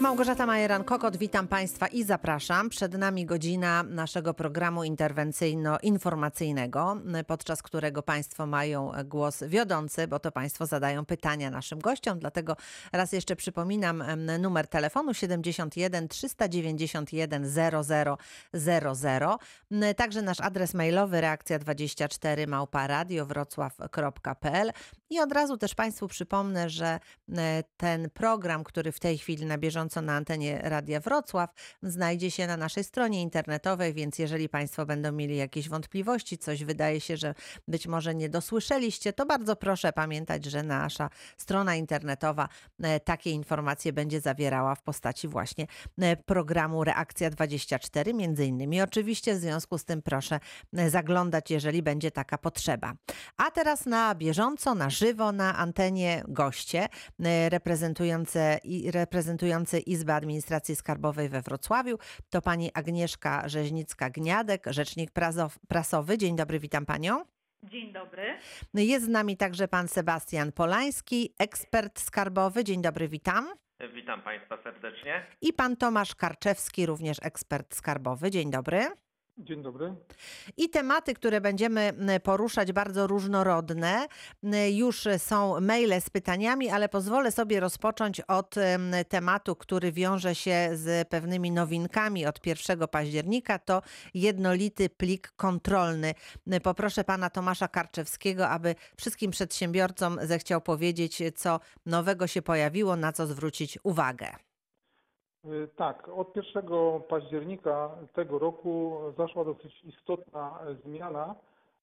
Małgorzata Majeran-Kokot, witam Państwa i zapraszam. Przed nami godzina naszego programu interwencyjno-informacyjnego, podczas którego Państwo mają głos wiodący, bo to Państwo zadają pytania naszym gościom. Dlatego raz jeszcze przypominam numer telefonu 71 391 0000. Także nasz adres mailowy reakcja24 małpa radiowrocław.pl i od razu też Państwu przypomnę, że ten program, który w tej chwili na bieżąco na antenie Radia Wrocław, znajdzie się na naszej stronie internetowej, więc jeżeli Państwo będą mieli jakieś wątpliwości, coś wydaje się, że być może nie dosłyszeliście, to bardzo proszę pamiętać, że nasza strona internetowa e, takie informacje będzie zawierała w postaci właśnie e, programu Reakcja 24, między innymi. Oczywiście w związku z tym proszę e, zaglądać, jeżeli będzie taka potrzeba. A teraz na bieżąco, na żywo, na antenie goście reprezentujące, reprezentujący Izby Administracji Skarbowej we Wrocławiu. To pani Agnieszka Rzeźnicka-Gniadek, rzecznik prasowy. Dzień dobry, witam panią. Dzień dobry. Jest z nami także pan Sebastian Polański, ekspert skarbowy. Dzień dobry, witam. Witam Państwa serdecznie. I pan Tomasz Karczewski, również ekspert skarbowy. Dzień dobry. Dzień dobry. I tematy, które będziemy poruszać, bardzo różnorodne. Już są maile z pytaniami, ale pozwolę sobie rozpocząć od tematu, który wiąże się z pewnymi nowinkami od 1 października. To jednolity plik kontrolny. Poproszę pana Tomasza Karczewskiego, aby wszystkim przedsiębiorcom zechciał powiedzieć, co nowego się pojawiło, na co zwrócić uwagę. Y, tak, od 1 października tego roku zaszła dosyć istotna zmiana,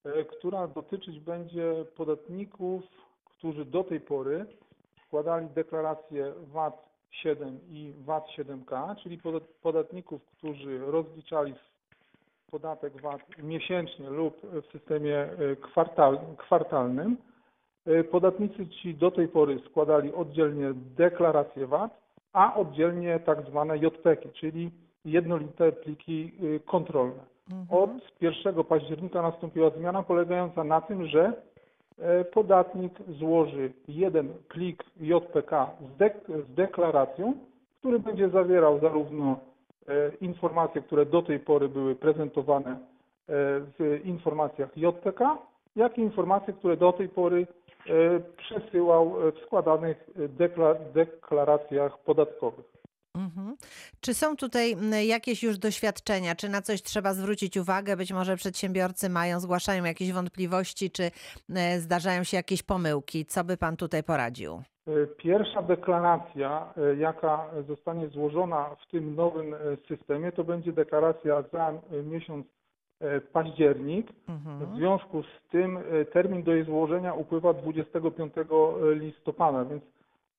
y, która dotyczyć będzie podatników, którzy do tej pory składali deklaracje VAT 7 i VAT 7K, czyli podatników, którzy rozliczali podatek VAT miesięcznie lub w systemie y, kwartal, kwartalnym. Podatnicy ci do tej pory składali oddzielnie deklaracje VAT, a oddzielnie tak zwane JPEG, czyli jednolite pliki y, kontrolne. Mhm. Od 1 października nastąpiła zmiana polegająca na tym, że e, podatnik złoży jeden plik JPK z, dek z deklaracją, który będzie zawierał zarówno e, informacje, które do tej pory były prezentowane e, w informacjach JPK, jak i informacje, które do tej pory przesyłał w składanych deklaracjach podatkowych. Mhm. Czy są tutaj jakieś już doświadczenia? Czy na coś trzeba zwrócić uwagę? Być może przedsiębiorcy mają, zgłaszają jakieś wątpliwości, czy zdarzają się jakieś pomyłki? Co by Pan tutaj poradził? E, pierwsza deklaracja, e, jaka zostanie złożona w tym nowym systemie, to będzie deklaracja za miesiąc E, październik. Mhm. W związku z tym e, termin do jej złożenia upływa 25 listopada, więc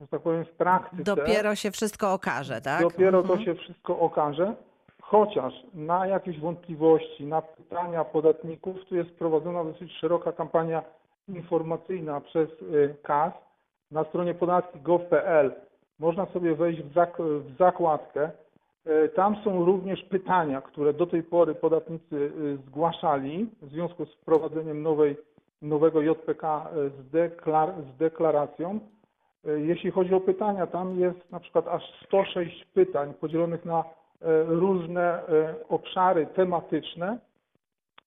że tak powiem w praktyce. Dopiero się wszystko okaże, tak? Dopiero mhm. to się wszystko okaże. Chociaż na jakieś wątpliwości, na pytania podatników, tu jest prowadzona dosyć szeroka kampania informacyjna przez e, KAS. Na stronie podatki.gov.pl można sobie wejść w, zak w zakładkę E, tam są również pytania, które do tej pory podatnicy e, zgłaszali w związku z wprowadzeniem nowej, nowego JPK e, z, deklar, z deklaracją. Jeśli chodzi o pytania, tam jest na przykład aż 106 pytań podzielonych na różne obszary tematyczne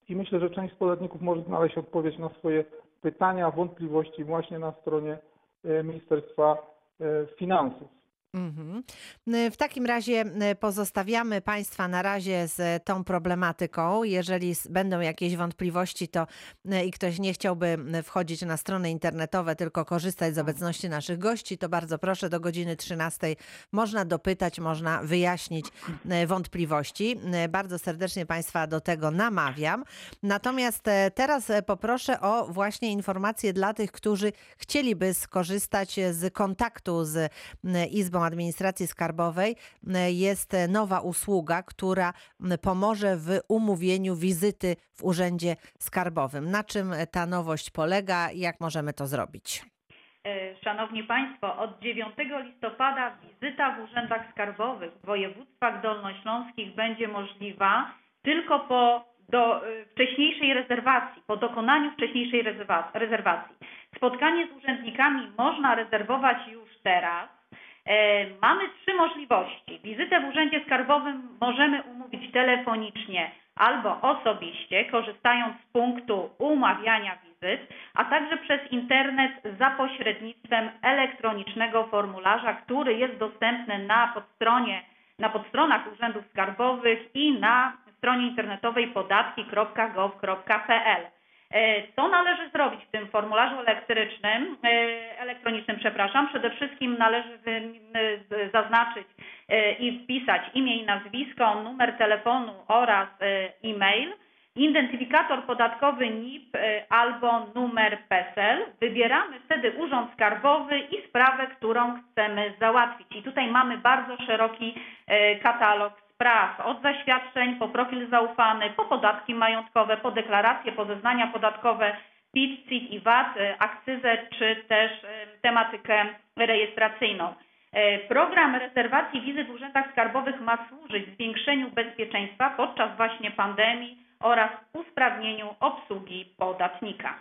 i myślę, że część podatników może znaleźć odpowiedź na swoje pytania, wątpliwości właśnie na stronie Ministerstwa Finansów. Mhm. W takim razie pozostawiamy Państwa na razie z tą problematyką. Jeżeli będą jakieś wątpliwości, to i ktoś nie chciałby wchodzić na strony internetowe, tylko korzystać z obecności naszych gości, to bardzo proszę do godziny 13 można dopytać, można wyjaśnić wątpliwości. Bardzo serdecznie Państwa do tego namawiam. Natomiast e, teraz e, poproszę o właśnie informacje dla tych, którzy chcieliby skorzystać z kontaktu z Izbą Administracji Skarbowej e, jest nowa usługa, która pomoże w umówieniu wizyty w Urzędzie Skarbowym. Na czym ta nowość polega i jak możemy to zrobić? E, szanowni Państwo, od 9 listopada wizyta w urzędach skarbowych w województwach dolnośląskich będzie możliwa tylko po do e, wcześniejszej rezerwacji, po dokonaniu wcześniejszej rezerwacji. Spotkanie z urzędnikami można rezerwować już teraz Mamy trzy możliwości. Wizytę w Urzędzie Skarbowym możemy umówić telefonicznie albo osobiście, korzystając z punktu umawiania wizyt, a także przez internet za pośrednictwem elektronicznego formularza, który jest dostępny na podstronie, na podstronach urzędów skarbowych i na stronie internetowej podatki.gov.pl. E, Co należy zrobić w tym formularzu elektrycznym, e, elektronicznym, przepraszam? Przede wszystkim należy zaznaczyć e, i wpisać imię i nazwisko, numer telefonu oraz e-mail, identyfikator podatkowy NIP albo numer PESEL. Wybieramy wtedy Urząd Skarbowy i sprawę, którą chcemy załatwić. I tutaj mamy bardzo szeroki katalog spraw, od zaświadczeń po profil zaufany, po podatki majątkowe, po deklaracje, po zeznania podatkowe, PIT, CIT i VAT, e, akcyzę czy też e, tematykę rejestracyjną. E, Program rezerwacji wizyt w urzędach skarbowych ma służyć zwiększeniu bezpieczeństwa podczas właśnie pandemii oraz usprawnieniu obsługi podatnika.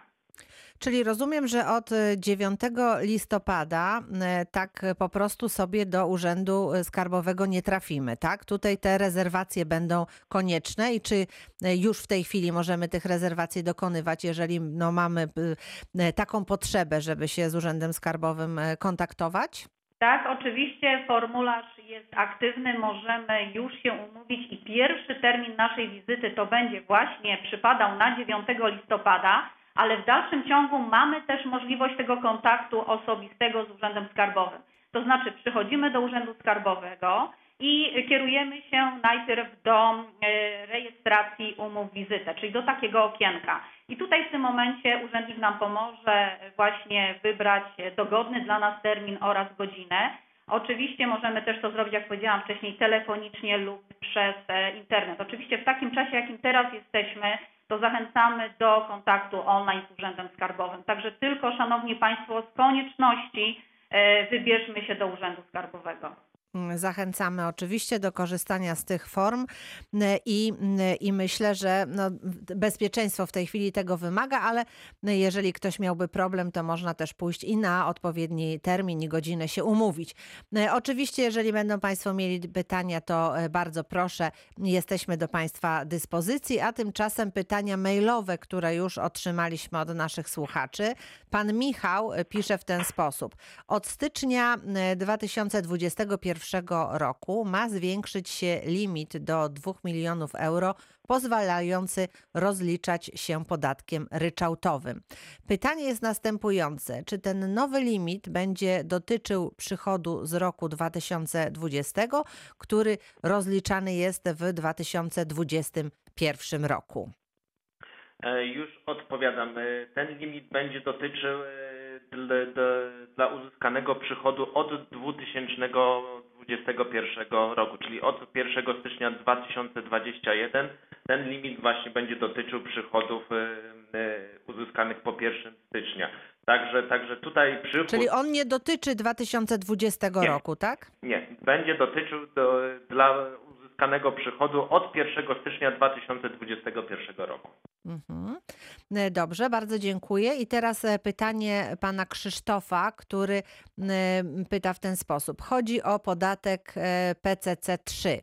Czyli rozumiem, że od y, 9 listopada y, tak po prostu sobie do Urzędu y, Skarbowego nie trafimy, tak? Tutaj te rezerwacje będą konieczne i czy już w tej chwili możemy tych rezerwacji dokonywać, jeżeli no, mamy taką potrzebę, żeby się z Urzędem Skarbowym kontaktować? Tak, oczywiście formularz jest aktywny, możemy już się umówić i pierwszy termin naszej wizyty to będzie właśnie przypadał na 9 listopada, ale w dalszym ciągu mamy też możliwość tego kontaktu osobistego z Urzędem Skarbowym. To znaczy przychodzimy do Urzędu Skarbowego i kierujemy się najpierw do e, rejestracji umów wizytę, czyli do takiego okienka. I tutaj w tym momencie urzędnik nam pomoże właśnie wybrać dogodny dla nas termin oraz godzinę. Oczywiście możemy też to zrobić, jak powiedziałam wcześniej, telefonicznie lub przez e, internet. Oczywiście w takim czasie, jakim teraz jesteśmy, to zachęcamy do kontaktu online z Urzędem Skarbowym. Także tylko, Szanowni Państwo, z konieczności e, wybierzmy się do Urzędu Skarbowego. Mm, Zachęcamy oczywiście do korzystania z tych form y, i, y, i myślę, że no, bezpieczeństwo w tej chwili tego wymaga, ale jeżeli ktoś miałby problem, to można też pójść i na odpowiedni termin i godzinę się umówić. Oczywiście, jeżeli będą Państwo mieli pytania, to y, bardzo proszę, jesteśmy do Państwa dyspozycji, a tymczasem pytania mailowe, które już otrzymaliśmy od naszych słuchaczy. Pan Michał y, pisze w ten sposób. Od stycznia y, 2021 roku ma zwiększyć się limit do 2 milionów euro, pozwalający rozliczać się podatkiem ryczałtowym. Pytanie jest następujące: czy ten nowy limit będzie dotyczył przychodu z roku 2020, który rozliczany jest w 2021 roku? E, Już odpowiadam. E, Ten limit będzie dotyczył e, dla, dla- uzyskanego przychodu od 2021 roku, czyli od 1 stycznia 2021 ten limit właśnie będzie dotyczył przychodów uzyskanych po 1 stycznia. Także, także tutaj przychód Czyli on nie dotyczy 2020 Nie. roku, tak? nie, będzie dotyczył do, dla uzyskanego przychodu od 1 stycznia 2021 roku. Mhm. E, Dobrze, bardzo dziękuję. I teraz e, pytanie pana Krzysztofa, który e, pyta w ten sposób. Chodzi o podatek e, PCC3.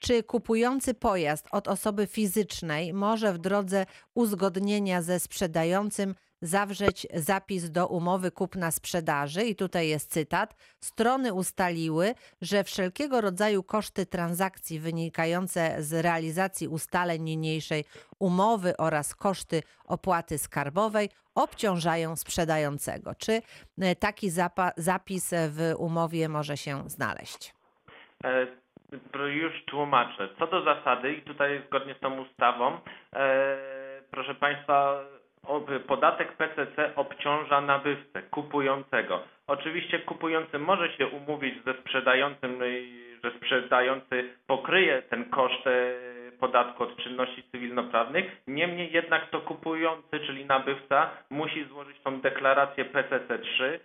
Czy kupujący pojazd od osoby fizycznej może w drodze uzgodnienia ze sprzedającym zawrzeć zapis do umowy kupna-sprzedaży? I tutaj jest cytat. Strony ustaliły, że wszelkiego rodzaju koszty transakcji wynikające z realizacji ustaleń niniejszej umowy oraz koszty opłaty skarbowej obciążają sprzedającego. Czy e, taki zapis w umowie może się znaleźć? E, Już tłumaczę. Co do zasady, i tutaj zgodnie z tą ustawą, e, proszę Państwa, podatek PCC obciąża nabywcę, kupującego. Oczywiście kupujący może się umówić ze sprzedającym, i że sprzedający pokryje ten koszt e, podatku od czynności cywilnoprawnych. Niemniej jednak to kupujący, czyli nabywca, musi złożyć tą deklarację PCC3 e,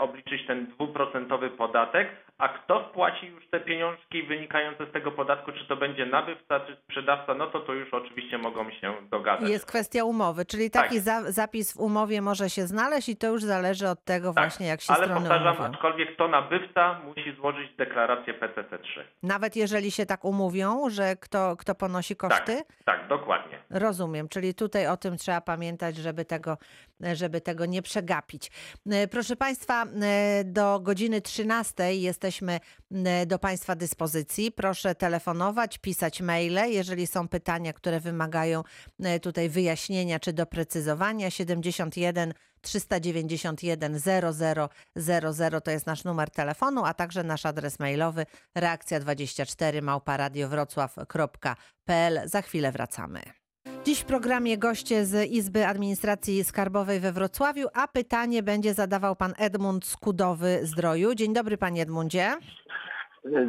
obliczyć ten dwuprocentowy podatek, a kto wpłaci już te pieniążki wynikające z tego podatku, czy to będzie nabywca, czy sprzedawca, no to to już oczywiście mogą się dogadać. Jest kwestia umowy, czyli Tak. taki za, zapis w umowie może się znaleźć i to już zależy od tego Tak, właśnie, jak się ale strony powtarzam, umówią. aczkolwiek to nabywca musi złożyć deklarację PCC3. Nawet jeżeli się tak umówią, że kto, kto ponosi koszty? Tak, dokładnie. Rozumiem, czyli tutaj o tym trzeba pamiętać, żeby tego, żeby tego nie przegapić. E, Proszę Państwa, e, do godziny 13 jesteśmy e, do Państwa dyspozycji. Proszę telefonować, pisać maile, jeżeli są pytania, które wymagają e, tutaj wyjaśnienia czy doprecyzowania. 71 391 0000 to jest nasz numer telefonu, a także nasz adres mailowy reakcja24 małparadiowrocław.pl. Za chwilę wracamy. Dziś w programie goście z Izby Administracji Skarbowej we Wrocławiu, a pytanie będzie zadawał pan Edmund Skudowy Zdroju. Dzień dobry panie Edmundzie.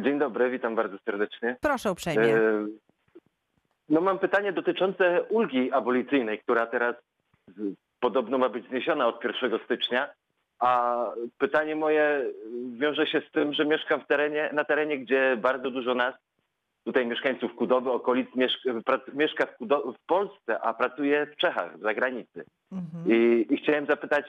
Dzień dobry, witam bardzo serdecznie. Proszę uprzejmie. E, No mam pytanie dotyczące ulgi abolicyjnej, która teraz z- podobno ma być zniesiona od 1 stycznia. A pytanie moje wiąże się z tym, że mieszkam w terenie, na terenie, gdzie bardzo dużo nas, tutaj mieszkańców Kudowy, okolic, mieszka, w, Kudo- w Polsce, a pracuje w Czechach, w zagranicy. Mhm. I, I chciałem zapytać,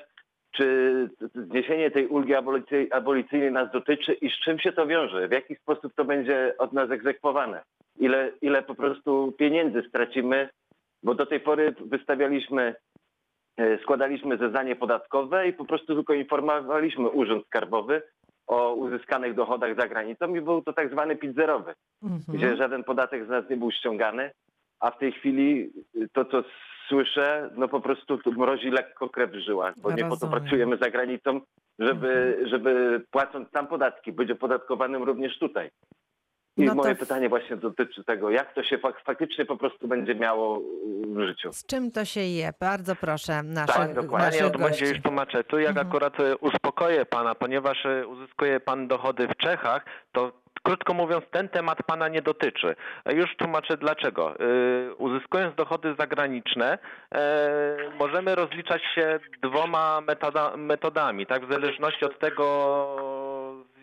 czy zniesienie tej ulgi abolicy- abolicyjnej nas dotyczy i z czym się to wiąże? W jaki sposób to będzie od nas egzekwowane? Ile, ile po prostu pieniędzy stracimy? Bo do tej pory wystawialiśmy, e, składaliśmy zeznanie podatkowe i po prostu tylko informowaliśmy Urząd Skarbowy o uzyskanych dochodach za granicą i był to tak zwany PIT zerowy gdzie Mhm. żaden podatek z nas nie był ściągany, a w tej chwili y, to, co słyszę, no po prostu tu mrozi lekko krew w żyłach, bo nie po to. Mhm. pracujemy za granicą, żeby, żeby płacąc tam podatki, być opodatkowanym również tutaj. I No to moje w- pytanie właśnie dotyczy tego, jak to się fak- faktycznie po prostu będzie miało w życiu. Z czym to się je? Bardzo proszę naszych, Tak, dokładnie. Naszych gości. już tłumaczę. Tu jak Mhm. akurat e, uspokoję pana, ponieważ e, uzyskuje pan dochody w Czechach, to krótko mówiąc ten temat pana nie dotyczy. E, Już tłumaczę dlaczego. Uzyskując dochody zagraniczne, możemy rozliczać się dwoma metoda, metodami, tak w zależności od tego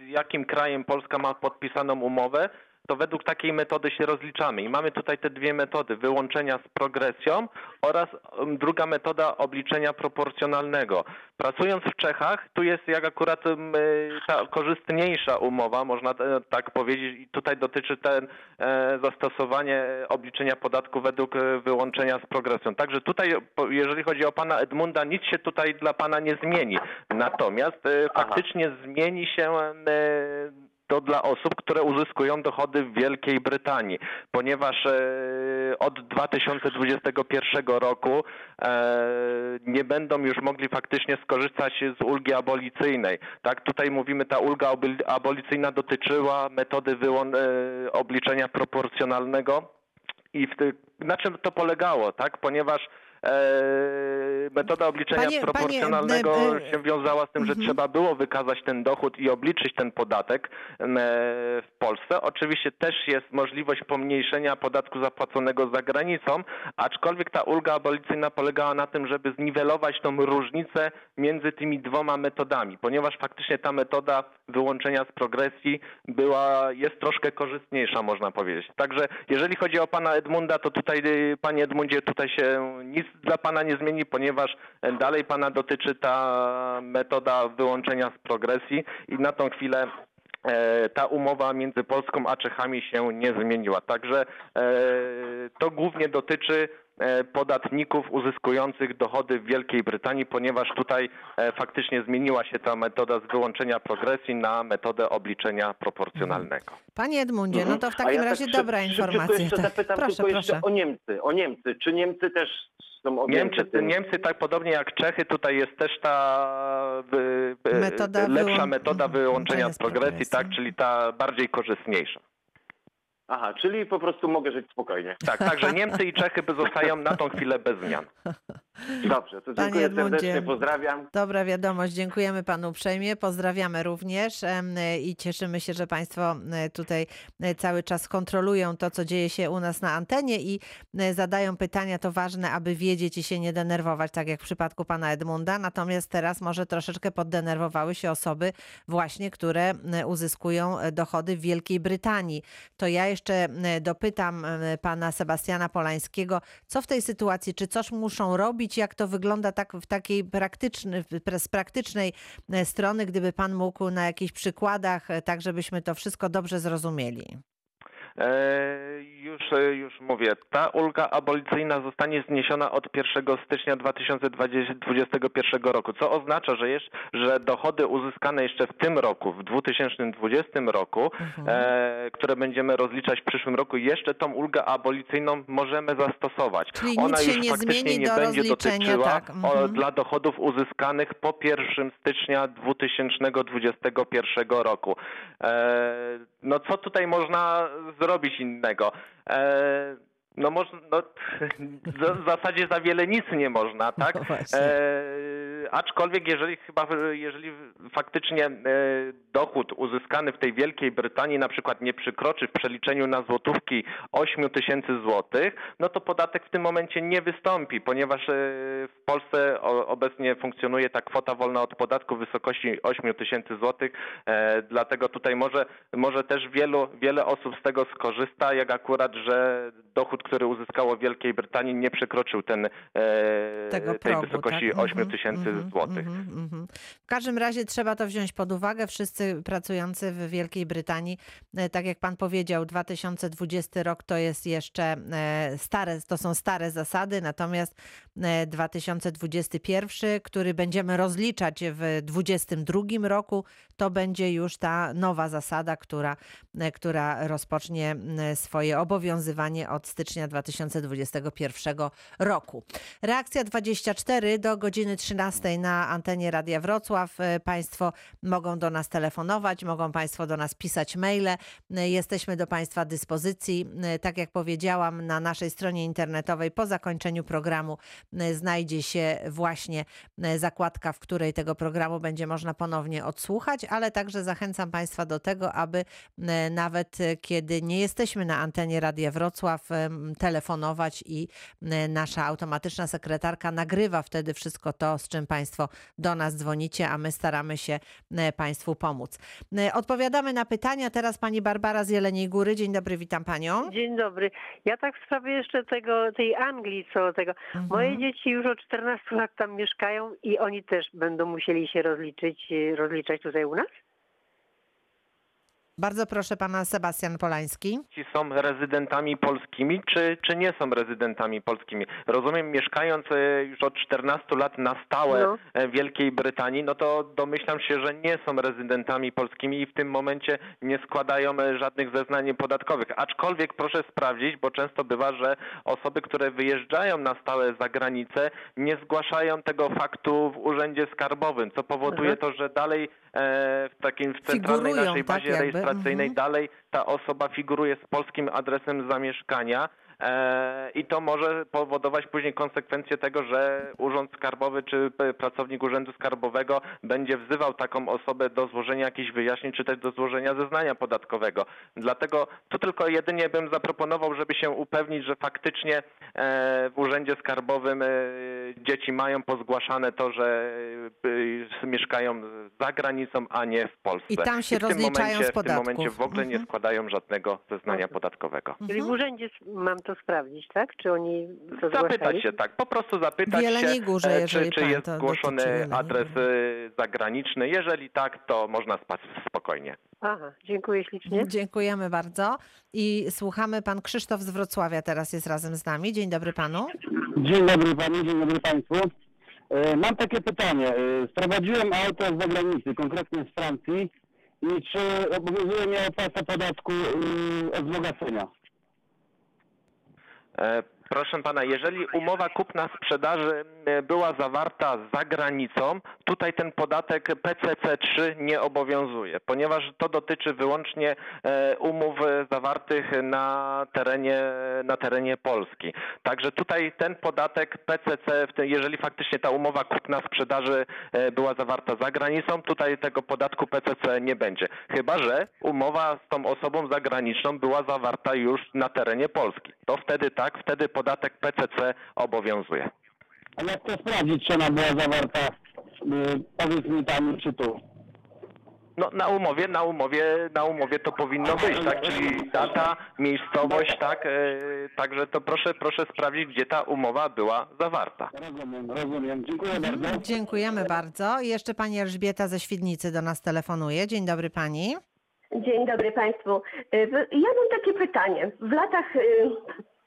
z jakim krajem Polska ma podpisaną umowę, to według takiej metody się rozliczamy. I mamy tutaj te dwie metody, wyłączenia z progresją oraz um, druga metoda obliczenia proporcjonalnego. Pracując w Czechach, tu jest jak akurat um, y, ta korzystniejsza umowa, można e, tak powiedzieć, i tutaj dotyczy ten e, zastosowanie obliczenia podatku według e, wyłączenia z progresją. Także tutaj, jeżeli chodzi o pana Edmunda, nic się tutaj dla pana nie zmieni. Natomiast e, Aha. faktycznie zmieni się e, to dla osób, które uzyskują dochody w Wielkiej Brytanii, ponieważ e, od 2021 roku e, nie będą już mogli faktycznie skorzystać z ulgi abolicyjnej. Tak, tutaj mówimy, ta ulga abol- abolicyjna dotyczyła metody e, obliczenia proporcjonalnego i w na czym to polegało, tak? Ponieważ metoda obliczenia Panie- panie, proporcjonalnego e, e, się wiązała z tym, że mhm. trzeba było wykazać ten dochód i obliczyć ten podatek e, w Polsce. Oczywiście też jest możliwość pomniejszenia podatku zapłaconego za granicą, aczkolwiek ta ulga abolicyjna polegała na tym, żeby zniwelować tą różnicę między tymi dwoma metodami, ponieważ faktycznie ta metoda wyłączenia z progresji była, jest troszkę korzystniejsza, można powiedzieć. Także jeżeli chodzi o pana Edmunda, to tutaj, y, panie Edmundzie, tutaj się nic dla pana nie zmieni, ponieważ e, dalej pana dotyczy ta metoda wyłączenia z progresji i na tą chwilę e, ta umowa między Polską a Czechami się nie zmieniła. Także e, to głównie dotyczy podatników uzyskujących dochody w Wielkiej Brytanii, ponieważ tutaj e, faktycznie zmieniła się ta metoda z wyłączenia progresji na metodę obliczenia proporcjonalnego. Panie Edmundzie, no to w takim ja tak razie szybko- dobra informacja. jeszcze Tak. zapytam Proszę, tylko jeszcze proszę. o Niemcy. O Niemcy. Czy Niemcy też są objęte Niemcy, tym? Niemcy, tak podobnie jak Czechy, tutaj jest też ta Metoda lepsza wyłą- metoda mhm, wyłączenia z z progresji, progresji. tak, czyli ta bardziej korzystniejsza. Aha, czyli po prostu mogę żyć spokojnie. Tak, także Niemcy i Czechy zostają na tą chwilę bez zmian. Dobrze, to dziękuję Edmundzie. serdecznie, pozdrawiam. Dobra wiadomość, dziękujemy panu uprzejmie, pozdrawiamy również i cieszymy się, że państwo tutaj cały czas kontrolują to, co dzieje się u nas na antenie i zadają pytania, to ważne, aby wiedzieć i się nie denerwować, tak jak w przypadku pana Edmunda, natomiast teraz może troszeczkę poddenerwowały się osoby właśnie, które uzyskują e, dochody w Wielkiej Brytanii. To ja jeszcze dopytam pana Sebastiana Polańskiego, co w tej sytuacji, czy coś muszą robić, jak to wygląda tak w takiej z praktycznej e, strony, gdyby pan mógł na jakichś przykładach, e, tak żebyśmy to wszystko dobrze zrozumieli. E, Już, e, już mówię, ta ulga abolicyjna zostanie zniesiona od 1 stycznia 2021 roku, co oznacza, że, jeszcze, że dochody uzyskane jeszcze w tym roku, w 2020 roku, Mhm. e, które będziemy rozliczać w przyszłym roku, jeszcze tą ulgę abolicyjną możemy zastosować. Czyli Ona już nie faktycznie nie do będzie dotyczyła tak, o, mhm. dla dochodów uzyskanych po 1 stycznia 2021 roku. E, no co tutaj można zrobić innego? E, no można, no, w zasadzie za wiele nic nie można, tak? No. E, aczkolwiek jeżeli chyba, jeżeli faktycznie e, dochód uzyskany w tej Wielkiej Brytanii na przykład nie przekroczy w przeliczeniu na złotówki 8 tysięcy złotych, no to podatek w tym momencie nie wystąpi, ponieważ e, w Polsce obecnie funkcjonuje ta kwota wolna od podatku w wysokości 8 tysięcy złotych, e, dlatego tutaj może, może też wielu, wiele osób z tego skorzysta, jak akurat, że dochód, który uzyskało w Wielkiej Brytanii nie przekroczył ten, e, tego tej progu, wysokości tak? 8 Mhm, tysięcy mhm, złotych. mhm, mhm. W każdym razie trzeba to wziąć pod uwagę. Wszyscy pracujący w Wielkiej Brytanii, e, tak jak pan powiedział, 2020 rok to jest jeszcze e, stare, to są stare zasady, natomiast e, 2021, który będziemy rozliczać w 2022 roku, to będzie już ta nowa zasada, która, e, która rozpocznie swoje obowiązywanie od stycznia 2021 roku. Reakcja 24 do godziny 13 na antenie Radia Wrocław. E, Państwo mogą do nas telefonować, mogą Państwo do nas pisać maile. E, Jesteśmy do Państwa dyspozycji. Tak jak powiedziałam, na naszej stronie internetowej po zakończeniu programu znajdzie się właśnie zakładka, w której tego programu będzie można ponownie odsłuchać, ale także zachęcam Państwa do tego, aby e, nawet e, kiedy nie jesteśmy na antenie Radia Wrocław, em, telefonować i e, nasza automatyczna sekretarka nagrywa wtedy wszystko to, z czym Państwo do nas dzwonicie, a my staramy się e, Państwu pomóc. E, Odpowiadamy na pytania. Teraz Pani Barbara z Jeleniej Góry. Dzień dobry, witam Panią. Dzień dobry. Ja tak w sprawie jeszcze tego, tej Anglii, co tego. Mhm. Moje dzieci już od 14 lat tam mieszkają i oni też będą musieli się rozliczyć, rozliczać tutaj u nas? Bardzo proszę Pana Sebastian Polański. Ci są rezydentami polskimi, czy, czy nie są rezydentami polskimi? Rozumiem, mieszkając e, już od 14 lat na stałe No. e, w Wielkiej Brytanii, no to domyślam się, że nie są rezydentami polskimi i w tym momencie nie składają e, żadnych zeznań podatkowych. Aczkolwiek proszę sprawdzić, bo często bywa, że osoby, które wyjeżdżają na stałe za granicę, nie zgłaszają tego faktu w urzędzie skarbowym, co powoduje Mhm. to, że dalej w takim w centralnej Figurują, naszej tak, bazie jakby, rejestracyjnej mhm. dalej ta osoba figuruje z polskim adresem zamieszkania. E, I to może powodować później konsekwencje tego, że Urząd Skarbowy czy pracownik Urzędu Skarbowego będzie wzywał taką osobę do złożenia jakichś wyjaśnień, czy też do złożenia zeznania podatkowego. Dlatego tu tylko jedynie bym zaproponował, żeby się upewnić, że faktycznie e, w Urzędzie Skarbowym e, dzieci mają pozgłaszane to, że e, mieszkają za granicą, a nie w Polsce. I tam się w tym rozliczają momencie, z W tym momencie podatków. w ogóle nie Mhm. składają żadnego zeznania Mhm. podatkowego. Czyli w urzędzie s- mam to sprawdzić, tak? Czy oni to Zapytać się, tak, po prostu zapytać się, Górze, e, czy, czy jest zgłoszony adres e, zagraniczny. Jeżeli tak, to można spać spokojnie. Aha, dziękuję ślicznie. Dziękujemy bardzo. I słuchamy, pan Krzysztof z Wrocławia teraz jest razem z nami. Dzień dobry panu. Dzień dobry Pani, dzień dobry Państwu. E, Mam takie pytanie. Sprowadziłem auto z zagranicy, konkretnie z Francji i czy obowiązuje mnie opłata podatku od wzbogacenia? E, Proszę pana, jeżeli umowa kupna-sprzedaży e, była zawarta za granicą, tutaj ten podatek PCC3 nie obowiązuje, ponieważ to dotyczy wyłącznie e, umów zawartych na terenie, na terenie Polski. Także tutaj ten podatek PCC, jeżeli faktycznie ta umowa kupna-sprzedaży e, była zawarta za granicą, tutaj tego podatku PCC nie będzie. Chyba, że umowa z tą osobą zagraniczną była zawarta już na terenie Polski. To wtedy tak, wtedy podatek PCC obowiązuje. A jak to sprawdzić, czy ona była zawarta, y, powiedz mi tam, czy tu? No na umowie, na umowie, na umowie to powinno być, tak? Czyli data, miejscowość, tak? E, także to proszę, proszę sprawdzić, gdzie ta umowa była zawarta. Rozumiem, rozumiem. Dziękuję bardzo. Dziękujemy bardzo. I jeszcze pani Elżbieta ze Świdnicy do nas telefonuje. Dzień dobry pani. Dzień dobry Państwu. Y, Ja mam takie pytanie. W latach y,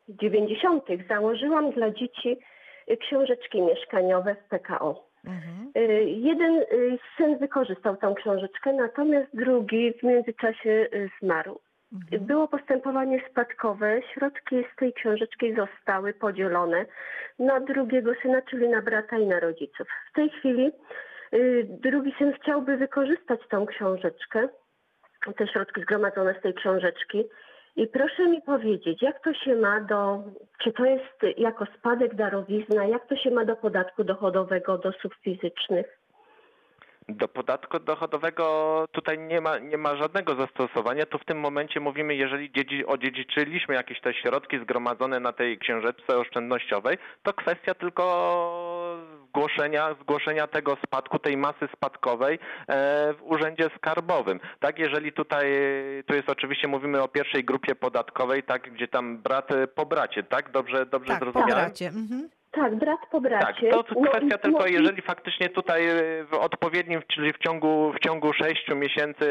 90. założyłam dla dzieci y, książeczki mieszkaniowe w PKO. Mhm. Y, Jeden y, syn wykorzystał tą książeczkę, natomiast drugi w międzyczasie zmarł. Mhm. Było postępowanie spadkowe, środki z tej książeczki zostały podzielone na drugiego syna, czyli na brata i na rodziców. W tej chwili drugi syn chciałby wykorzystać tą książeczkę, te środki zgromadzone z tej książeczki. I proszę mi powiedzieć, jak to się ma do, czy to jest jako spadek darowizna, jak to się ma do podatku dochodowego od osób fizycznych? Do podatku dochodowego tutaj nie ma, nie ma żadnego zastosowania. Tu w tym momencie mówimy, jeżeli dziedzi, odziedziczyliśmy jakieś te środki zgromadzone na tej książeczce oszczędnościowej, to kwestia tylko zgłoszenia, zgłoszenia tego spadku, tej masy spadkowej e, w urzędzie skarbowym. Tak, jeżeli tutaj, tu jest oczywiście, mówimy o pierwszej grupie podatkowej, tak, gdzie tam brat e, po bracie, tak? Dobrze, dobrze Tak, zrozumiałem? pobracie. Mhm. Tak, brat po Tak, bracie. to No i- kwestia tylko, jeżeli faktycznie tutaj y, w odpowiednim, czyli w ciągu, w ciągu sześciu miesięcy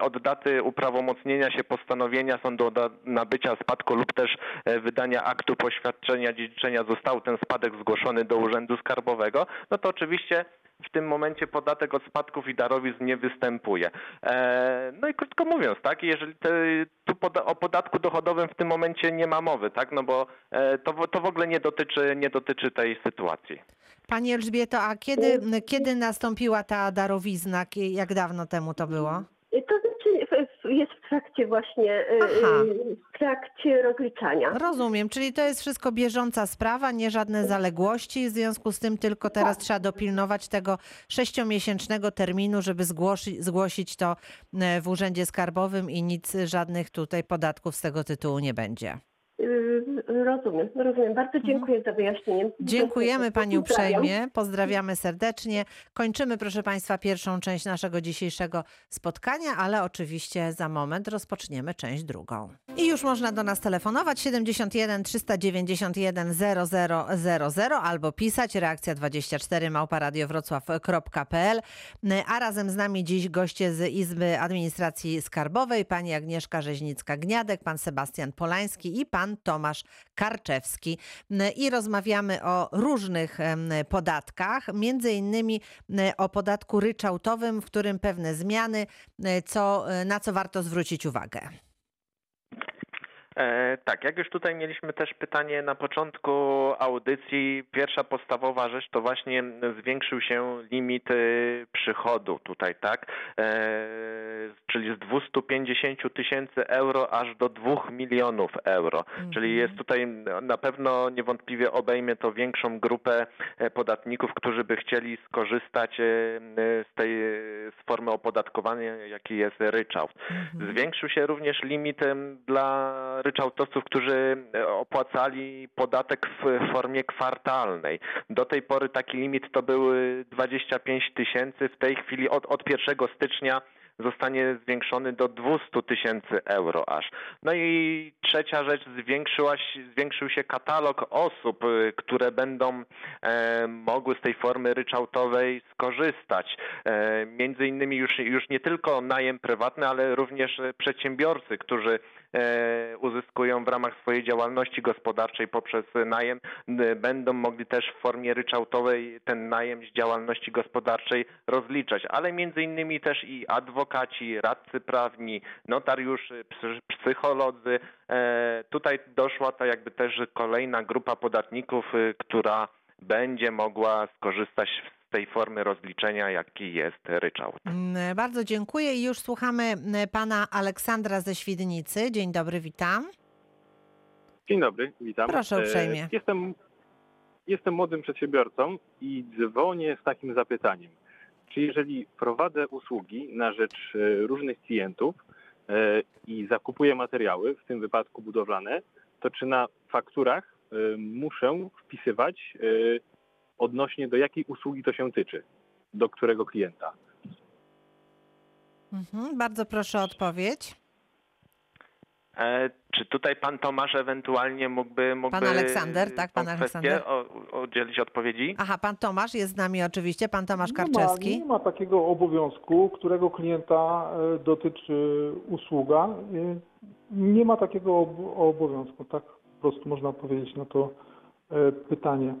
od daty uprawomocnienia się postanowienia sądu do nabycia spadku lub też e, wydania aktu poświadczenia dziedziczenia został ten spadek zgłoszony do Urzędu Skarbowego, no to oczywiście w tym momencie podatek od spadków i darowizn nie występuje. E, No i krótko mówiąc, tak, jeżeli te, tu poda, o podatku dochodowym w tym momencie nie ma mowy, tak, no bo e, to, w- to w ogóle nie dotyczy, nie dotyczy tej sytuacji. Pani Elżbieto, a kiedy, kiedy nastąpiła ta darowizna? Jak dawno temu to było? To jest w trakcie właśnie, y, Aha. y, w trakcie rozliczania. Rozumiem, czyli to jest wszystko bieżąca sprawa, nie żadne zaległości, w związku z tym tylko teraz trzeba dopilnować tego sześciomiesięcznego terminu, żeby zgłosi, zgłosić to e, w Urzędzie Skarbowym i nic, żadnych tutaj podatków z tego tytułu nie będzie. Rozumiem, rozumiem. Bardzo dziękuję za wyjaśnienie. Dziękujemy Pani uprzejmie, pozdrawiamy serdecznie. Kończymy, proszę Państwa, pierwszą część naszego dzisiejszego spotkania, ale oczywiście za moment rozpoczniemy część drugą. I już można do nas telefonować 71 391 0000 albo pisać reakcja 24 małparadiowrocław.pl a razem z nami dziś goście z Izby Administracji Skarbowej, pani Agnieszka Rzeźnicka-Gniadek, pan Sebastian Polański i pan Tomasz Karczewski. I rozmawiamy o różnych podatkach, między innymi o podatku ryczałtowym, w którym pewne zmiany, co, na co warto zwrócić uwagę. E, tak, jak już tutaj mieliśmy też pytanie na początku audycji, pierwsza podstawowa rzecz to właśnie zwiększył się limit e, przychodu tutaj, tak? E, czyli z 250 tysięcy euro aż do 2 milionów euro. Czyli jest tutaj na pewno niewątpliwie obejmie to większą grupę podatników, którzy by chcieli skorzystać z tej z formy opodatkowania, jaki jest ryczałt. Zwiększył się również limit dla ryczałtowców, którzy e, opłacali podatek w formie kwartalnej. Do tej pory taki limit to były 25 tysięcy. W tej chwili od, od 1 stycznia zostanie zwiększony do 200 tysięcy euro aż. No i trzecia rzecz, zwiększyła, zwiększył się katalog osób, y, które będą e, mogły z tej formy ryczałtowej skorzystać. E, między innymi już, już nie tylko najem prywatny, ale również e, przedsiębiorcy, którzy e, uzyskują w ramach swojej działalności gospodarczej poprzez najem, n- będą mogli też w formie ryczałtowej ten najem z działalności gospodarczej rozliczać, ale między innymi też i adwokaci, radcy prawni, notariusze, psy- psycholodzy. E, Tutaj doszła to jakby też kolejna grupa podatników, która będzie mogła skorzystać z tej formy rozliczenia, jaki jest ryczałt. Mm, Bardzo dziękuję i już słuchamy mm, pana Aleksandra ze Świdnicy. Dzień dobry, witam. Dzień dobry, witam. Proszę E, uprzejmie. Jestem, jestem młodym przedsiębiorcą i dzwonię z takim zapytaniem. Czy jeżeli prowadzę usługi na rzecz e, różnych klientów e, i zakupuję materiały, w tym wypadku budowlane, to czy na fakturach muszę wpisywać odnośnie do jakiej usługi to się tyczy, do którego klienta? Mhm, bardzo proszę o odpowiedź. E, Czy tutaj pan Tomasz ewentualnie mógłby, mógłby Aleksander, tak, tą pan Aleksander. o- udzielić odpowiedzi? Aha, pan Tomasz jest z nami oczywiście, pan Tomasz Nie ma, Karczewski. nie ma takiego obowiązku, którego klienta e, dotyczy usługa. E, Nie ma takiego ob- obowiązku, tak po prostu można powiedzieć na to e, pytanie.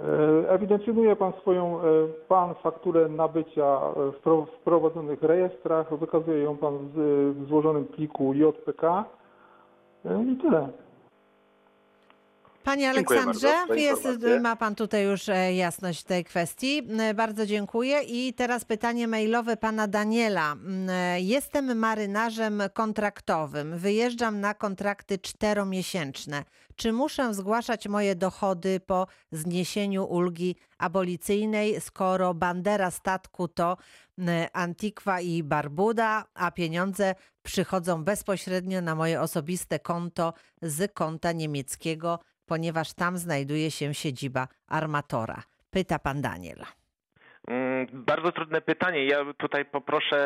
E, Ewidencjonuje Pan swoją, e, Pan fakturę nabycia e, w pro- w wprowadzonych rejestrach, wykazuje ją Pan w złożonym pliku JPK e, i tyle. Panie Aleksandrze, jest, ma Pan tutaj już e, jasność w tej kwestii. E, Bardzo dziękuję. I teraz pytanie mailowe Pana Daniela. Mm, e, Jestem marynarzem kontraktowym. Wyjeżdżam na kontrakty czteromiesięczne. Czy muszę zgłaszać moje dochody po zniesieniu ulgi abolicyjnej, skoro bandera statku to mm, Antigua i Barbuda, a pieniądze przychodzą bezpośrednio na moje osobiste konto z konta niemieckiego, ponieważ tam znajduje się siedziba armatora? Pyta pan Daniel. Mm, Bardzo trudne pytanie. Ja tutaj poproszę,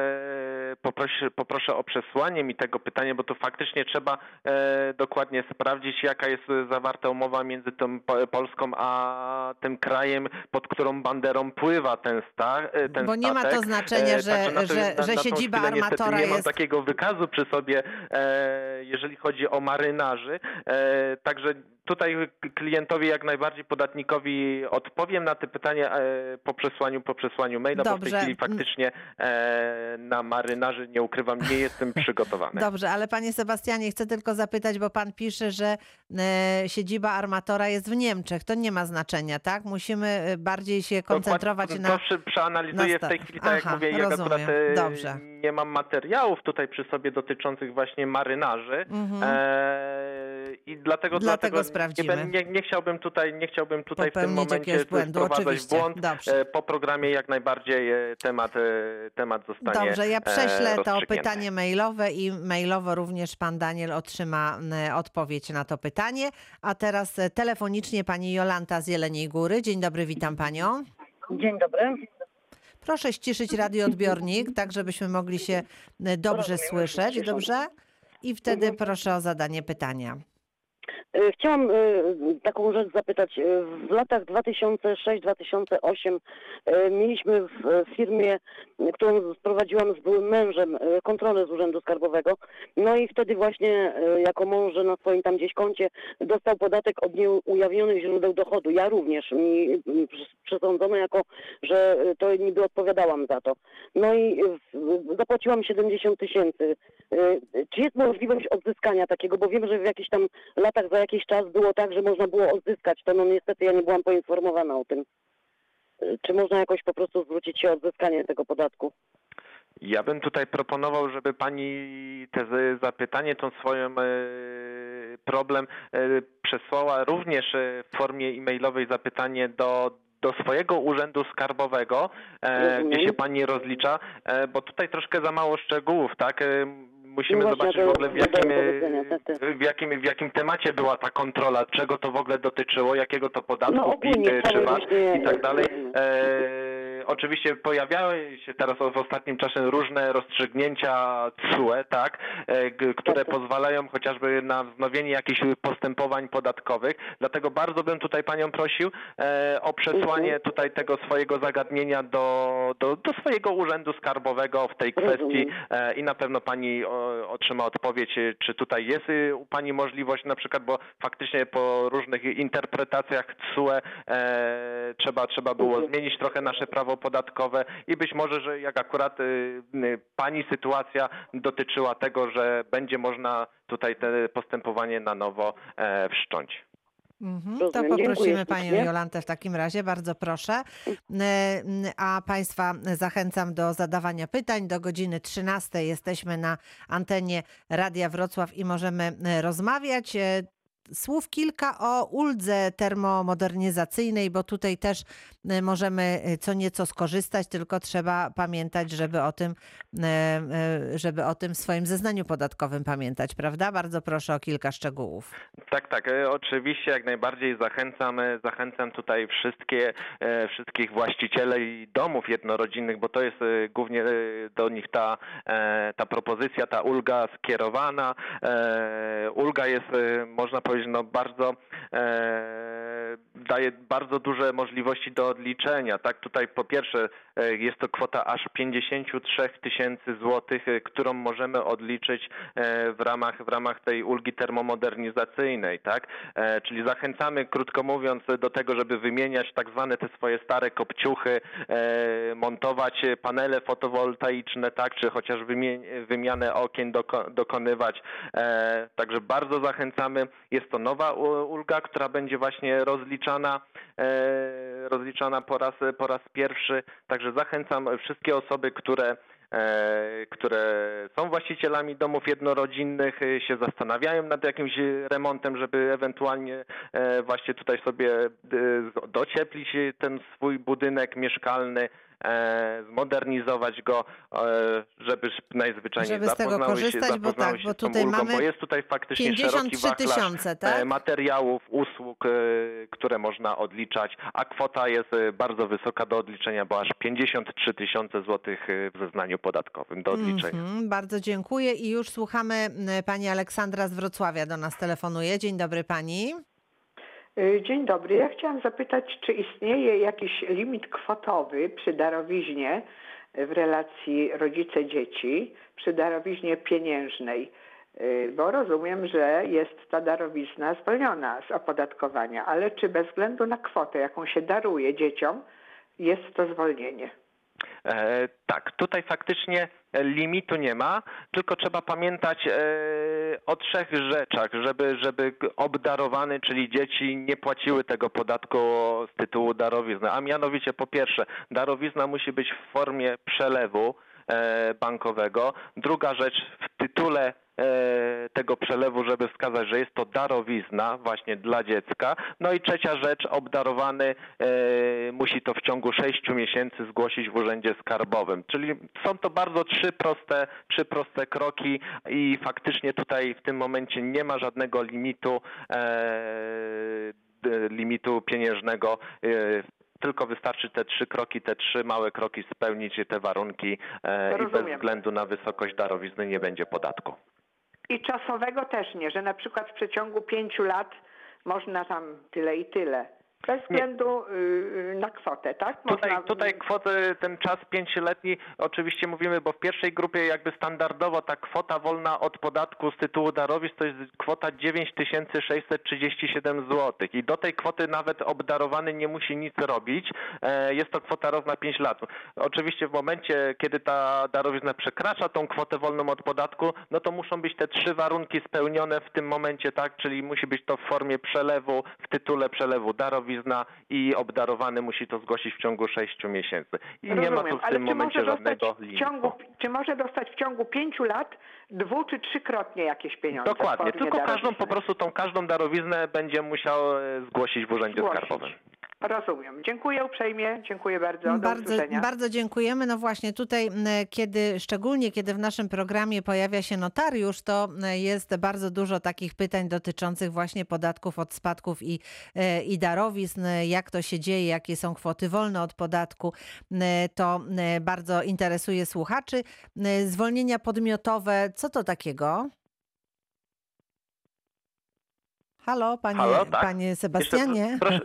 poproszę, poproszę o przesłanie mi tego pytania, bo tu faktycznie trzeba e, dokładnie sprawdzić, jaka jest zawarta umowa między tą Po- Polską a tym krajem, pod którą banderą pływa ten, sta, e, ten Bo nie ma to znaczenia, E, że- to- że- na- że na siedziba chwilę niestety armatora nie mam jest- takiego wykazu przy sobie, e, jeżeli chodzi o marynarzy. E, Także tutaj klientowi, jak najbardziej podatnikowi odpowiem na te pytania e, po przesłaniu, po przesłaniu maila, bo w Dobrze. tej chwili faktycznie e, na marynarzy, nie ukrywam, nie jestem przygotowany. Dobrze, ale panie Sebastianie, chcę tylko zapytać, bo pan pisze, że e, siedziba armatora jest w Niemczech. To nie ma znaczenia, tak? Musimy bardziej się koncentrować Dokładnie, na... To przeanalizuję na w tej chwili, tak Aha, jak mówię, ja rozumiem. akurat Dobrze. nie mam materiałów tutaj przy sobie dotyczących właśnie marynarzy Mhm. e, i dlatego, Dlatego nie, sprawdzimy. ben- nie, nie chciałbym tutaj, nie chciałbym tutaj w tym Popełnić momencie jakiegoś błędu, wprowadzać błąd. Dobrze. E, Po programie jak najbardziej e, temat, e, temat zostanie Dobrze, ja prześlę to pytanie mailowe i mailowo również pan Daniel otrzyma odpowiedź na to pytanie. A teraz telefonicznie pani Jolanta z Jeleniej Góry. Dzień dobry, witam panią. Dzień dobry. Proszę ściszyć radioodbiornik, tak żebyśmy mogli się dobrze Rozumiem, słyszeć, dobrze? I wtedy proszę o zadanie pytania. E, Chciałam e, taką rzecz zapytać. E, W latach 2006-2008 e, mieliśmy w firmie, którą sprowadziłam z byłym mężem, kontrolę z Urzędu Skarbowego. No i wtedy właśnie jako mąż na swoim tam gdzieś koncie dostał podatek od nieujawnionych źródeł dochodu. Ja również. Mi przesądzono jako, że to niby odpowiadałam za to. No i zapłaciłam 70 tysięcy. Czy jest możliwość odzyskania takiego? Bo wiem, że w jakichś tam latach za jakiś czas było tak, że można było odzyskać to. No niestety ja nie byłam poinformowana o tym. E, Czy można jakoś po prostu zwrócić się o odzyskanie tego podatku? Ja bym tutaj proponował, żeby pani te zapytanie, tą swoją e, problem e, przesłała również w formie e-mailowej zapytanie do do swojego urzędu skarbowego, e, gdzie się pani rozlicza, e, bo tutaj troszkę za mało szczegółów, tak? E, Musimy No zobaczyć w ogóle w jakim, w jakim, w jakim temacie była ta kontrola, czego to w ogóle dotyczyło, jakiego to podatku, No PIT, czy VAT i tak dalej. E, oczywiście pojawiały się teraz w ostatnim czasie różne rozstrzygnięcia CUE, tak, e, które Tak, tak. pozwalają chociażby na wznowienie jakichś postępowań podatkowych. Dlatego bardzo bym tutaj panią prosił e, o przesłanie Mhm. tutaj tego swojego zagadnienia do, do, do swojego urzędu skarbowego w tej kwestii e, i na pewno pani otrzyma odpowiedź, czy tutaj jest u pani możliwość na przykład, bo faktycznie po różnych interpretacjach CUE trzeba, trzeba było Mhm. zmienić trochę nasze prawo podatkowe i być może, że jak akurat y, y, pani sytuacja dotyczyła tego, że będzie można tutaj te postępowanie na nowo e, wszcząć. Mhm, To poprosimy Dziękuję panią ślicznie. Jolantę w takim razie, bardzo proszę. E, A państwa zachęcam do zadawania pytań. Do godziny 13 jesteśmy na antenie Radia Wrocław i możemy e, rozmawiać. Słów kilka o uldze termomodernizacyjnej, bo tutaj też możemy e, co nieco skorzystać, tylko trzeba pamiętać, żeby o tym, e, żeby o tym w swoim zeznaniu podatkowym pamiętać, prawda? Bardzo proszę o kilka szczegółów. Tak, tak. e, Oczywiście jak najbardziej zachęcam, e, zachęcam tutaj wszystkie, e, wszystkich właścicieli domów jednorodzinnych, bo to jest głównie do nich ta, ta propozycja, ta ulga skierowana. Ulga jest, można powiedzieć, no bardzo daje bardzo duże możliwości do odliczenia. Tak, tutaj po pierwsze e, jest to kwota aż 53 tysięcy złotych, e, którą możemy odliczyć e, w ramach, w ramach tej ulgi termomodernizacyjnej, tak? Czyli zachęcamy, krótko mówiąc, do tego, żeby wymieniać tak zwane te swoje stare kopciuchy, montować panele fotowoltaiczne, tak? Czy chociaż wymianę okien doko- dokonywać. Także bardzo zachęcamy. Jest to nowa ulga, która będzie właśnie rozliczana, e, rozliczana po raz, po raz pierwszy. Także zachęcam wszystkie osoby, które e, które są właścicielami domów jednorodzinnych, e, się zastanawiają nad jakimś remontem, żeby ewentualnie e, właśnie tutaj sobie docieplić ten swój budynek mieszkalny, zmodernizować go, e, żeby najzwyczajniej Żeby z tego zapoznały się, korzystać, bo zapoznały tak, się bo tutaj ulgą, mamy bo jest tutaj faktycznie szeroki 53 wachlarz tysiące, tak? e, materiałów, usług, e, które można odliczać, a kwota jest e, bardzo wysoka do odliczenia, bo aż 53 tysiące złotych e, w zeznaniu podatkowym do odliczenia. Mhm, bardzo dziękuję i już słuchamy pani Aleksandra z Wrocławia do nas telefonuje. Dzień dobry pani. Y, Dzień dobry. Ja chciałam zapytać, czy istnieje jakiś limit kwotowy przy darowiźnie w relacji rodzice-dzieci, przy darowiźnie pieniężnej? Y, Bo rozumiem, że jest ta darowizna zwolniona z opodatkowania, ale czy bez względu na kwotę, jaką się daruje dzieciom, jest to zwolnienie? E, tak, tutaj faktycznie limitu nie ma, tylko trzeba pamiętać e, o trzech rzeczach, żeby, żeby obdarowany, czyli dzieci nie płaciły tego podatku z tytułu darowizny. A mianowicie po pierwsze, darowizna musi być w formie przelewu e, bankowego. Druga rzecz, w tytule tego przelewu, żeby wskazać, że jest to darowizna właśnie dla dziecka. No i trzecia rzecz, obdarowany e, musi to w ciągu sześciu miesięcy zgłosić w Urzędzie Skarbowym. Czyli są to bardzo trzy proste, trzy proste kroki i faktycznie tutaj w tym momencie nie ma żadnego limitu, e, limitu pieniężnego. E, tylko wystarczy te trzy kroki, te trzy małe kroki spełnić te warunki e, i bez względu na wysokość darowizny nie będzie podatku. I czasowego też nie, że na przykład w przeciągu pięciu lat można tam tyle i tyle. Bez względu y, na kwotę, tak? Tutaj, Można- tutaj kwotę, ten czas pięcioletni, oczywiście mówimy, bo w pierwszej grupie jakby standardowo ta kwota wolna od podatku z tytułu darowizn to jest kwota 9637 zł i do tej kwoty nawet obdarowany nie musi nic robić. E, Jest to kwota roz na 5 lat. Oczywiście w momencie, kiedy ta darowizna przekracza tą kwotę wolną od podatku, no to muszą być te trzy warunki spełnione w tym momencie, tak? Czyli musi być to w formie przelewu, w tytule przelewu i obdarowany musi to zgłosić w ciągu 6 miesięcy. I nie ma tu Rozumiem, w tym momencie żadnego limitu. ciągu, czy może dostać w ciągu pięciu lat dwu czy trzykrotnie jakieś pieniądze? Dokładnie, tylko każdą darowizny? po prostu tą każdą darowiznę będzie musiał e, zgłosić w Urzędzie Zgłosić. Skarbowym. Rozumiem. Dziękuję uprzejmie, dziękuję bardzo. Do Bardzo, usłyszenia. bardzo dziękujemy. No właśnie tutaj, kiedy, szczególnie kiedy w naszym programie pojawia się notariusz, to jest bardzo dużo takich pytań dotyczących właśnie podatków od spadków i, e, i darowizn, jak to się dzieje, jakie są kwoty wolne od podatku. To bardzo interesuje słuchaczy. Zwolnienia podmiotowe, co to takiego? Halo, panie, Halo, tak? panie Sebastianie. Jeszcze, proszę,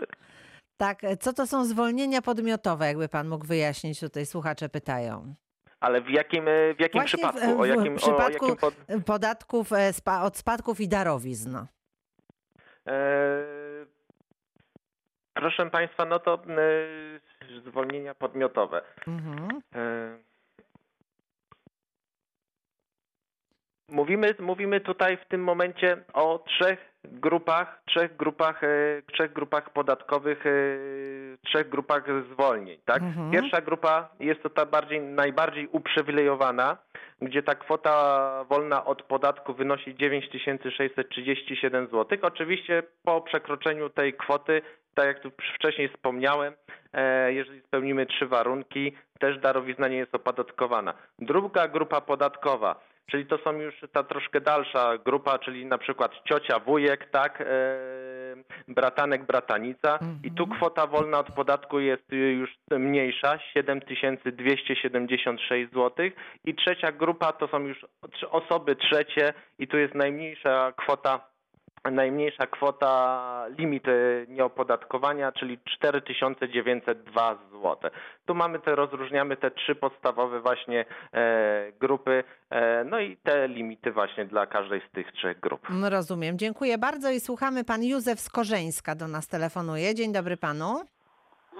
Tak, co to są zwolnienia podmiotowe, jakby pan mógł wyjaśnić, tutaj słuchacze pytają. ale w jakim, e, w jakim Właśnie w- przypadku? w o jakim, przypadku- o jakim pod... Podatków e, spa, od spadków i darowizn. E, proszę Państwa, no to e, zwolnienia podmiotowe. Mhm. E, Mówimy, mówimy tutaj w tym momencie o trzech grupach, trzech grupach, e, trzech grupach podatkowych, e, trzech grupach zwolnień, tak? Mhm. Pierwsza grupa jest to ta bardziej, najbardziej uprzywilejowana, gdzie ta kwota wolna od podatku wynosi 9637 zł. Oczywiście po przekroczeniu tej kwoty, tak jak tu wcześniej wspomniałem, e, jeżeli spełnimy trzy warunki, też darowizna nie jest opodatkowana. Druga grupa podatkowa, czyli to są już ta troszkę dalsza grupa, czyli na przykład ciocia, wujek, tak, e, bratanek, bratanica. I tu kwota wolna od podatku jest już mniejsza, 7276 zł i trzecia grupa to są już osoby trzecie i tu jest najmniejsza kwota najmniejsza kwota limit nieopodatkowania, czyli 4902 zł. Tu mamy te, rozróżniamy te trzy podstawowe właśnie e, grupy, e, no i te limity właśnie dla każdej z tych trzech grup. Mm, Rozumiem. Dziękuję bardzo i słuchamy. Pan Józef z Korzeńska do nas telefonuje. Dzień dobry panu.